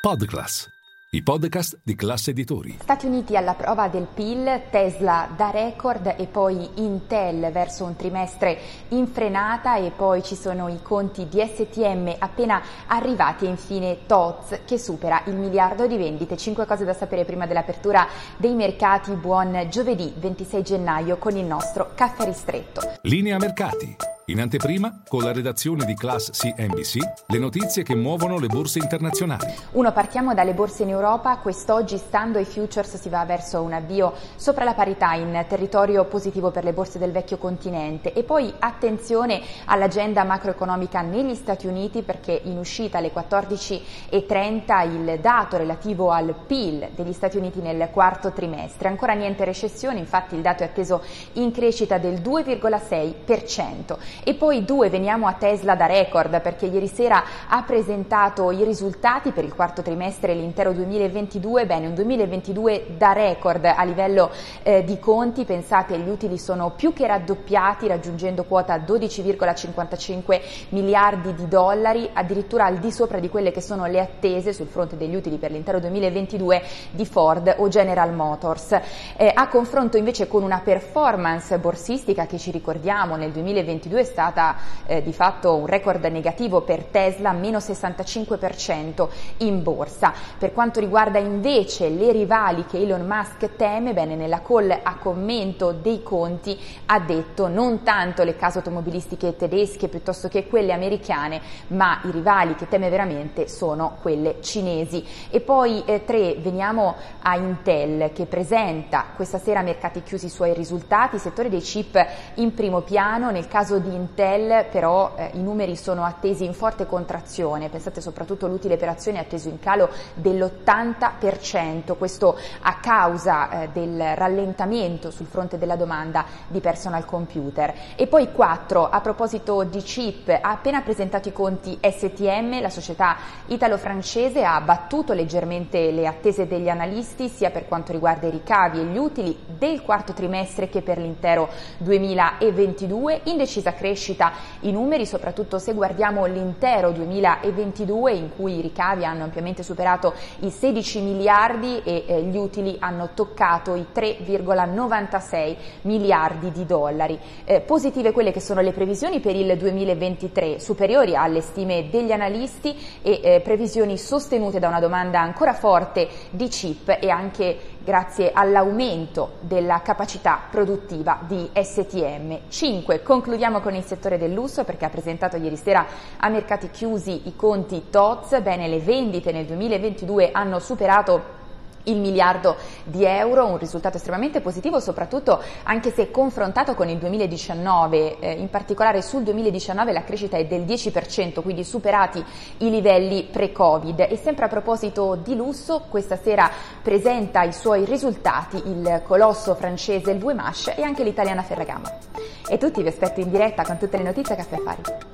Podclass, i podcast di classe editori. Stati Uniti alla prova del PIL, Tesla da record e poi Intel verso un trimestre in frenata e poi ci sono i conti di STM appena arrivati e infine TOTS che supera il miliardo di vendite. Cinque cose da sapere prima dell'apertura dei mercati. Buon giovedì 26 gennaio con il nostro caffè ristretto. Linea mercati. In anteprima, con la redazione di Class CNBC, le notizie che muovono le borse internazionali. Uno, partiamo dalle borse in Europa. Quest'oggi, stando ai futures, si va verso un avvio sopra la parità in territorio positivo per le borse del vecchio continente. E poi attenzione all'agenda macroeconomica negli Stati Uniti perché in uscita alle 14.30 il dato relativo al PIL degli Stati Uniti nel quarto trimestre. Ancora niente recessione, infatti il dato è atteso in crescita del 2,6%. E poi due, veniamo a Tesla da record perché ieri sera ha presentato i risultati per il quarto trimestre e l'intero 2022, bene un 2022 da record a livello eh, di conti, pensate gli utili sono più che raddoppiati raggiungendo quota 12,55 miliardi di dollari, addirittura al di sopra di quelle che sono le attese sul fronte degli utili per l'intero 2022 di Ford o General Motors. Eh, a confronto invece con una performance borsistica che ci ricordiamo nel 2022 stata eh, di fatto un record negativo per Tesla, meno 65% in borsa. Per quanto riguarda invece le rivali che Elon Musk teme, bene, nella call a commento dei conti ha detto non tanto le case automobilistiche tedesche piuttosto che quelle americane, ma i rivali che teme veramente sono quelle cinesi. E poi eh, tre, veniamo a Intel che presenta questa sera a mercati chiusi i suoi risultati, settore dei chip in primo piano, nel caso di Intel però eh, i numeri sono attesi in forte contrazione, pensate soprattutto l'utile per azione è atteso in calo dell'80%, questo a causa eh, del rallentamento sul fronte della domanda di personal computer. E poi 4, a proposito di chip, ha appena presentato i conti STM, la società italo-francese ha battuto leggermente le attese degli analisti sia per quanto riguarda i ricavi e gli utili del quarto trimestre che per l'intero 2022, in decisa crescita i numeri, soprattutto se guardiamo l'intero 2022 in cui i ricavi hanno ampiamente superato i 16 miliardi e eh, gli utili hanno toccato i 3,96 miliardi di dollari. Eh, positive quelle che sono le previsioni per il 2023, superiori alle stime degli analisti e eh, previsioni sostenute da una domanda ancora forte di chip e anche grazie all'aumento della capacità produttiva di STM. 5. Concludiamo con il settore del lusso perché ha presentato ieri sera a mercati chiusi i conti TOTS, bene le vendite nel 2022 hanno superato il miliardo di euro, un risultato estremamente positivo soprattutto anche se confrontato con il 2019, eh, in particolare sul 2019 la crescita è del 10%, quindi superati i livelli pre-Covid. E sempre a proposito di lusso, questa sera presenta i suoi risultati il colosso francese il Buemash e anche l'italiana Ferragamo. E tutti vi aspetto in diretta con tutte le notizie Caffè Affari.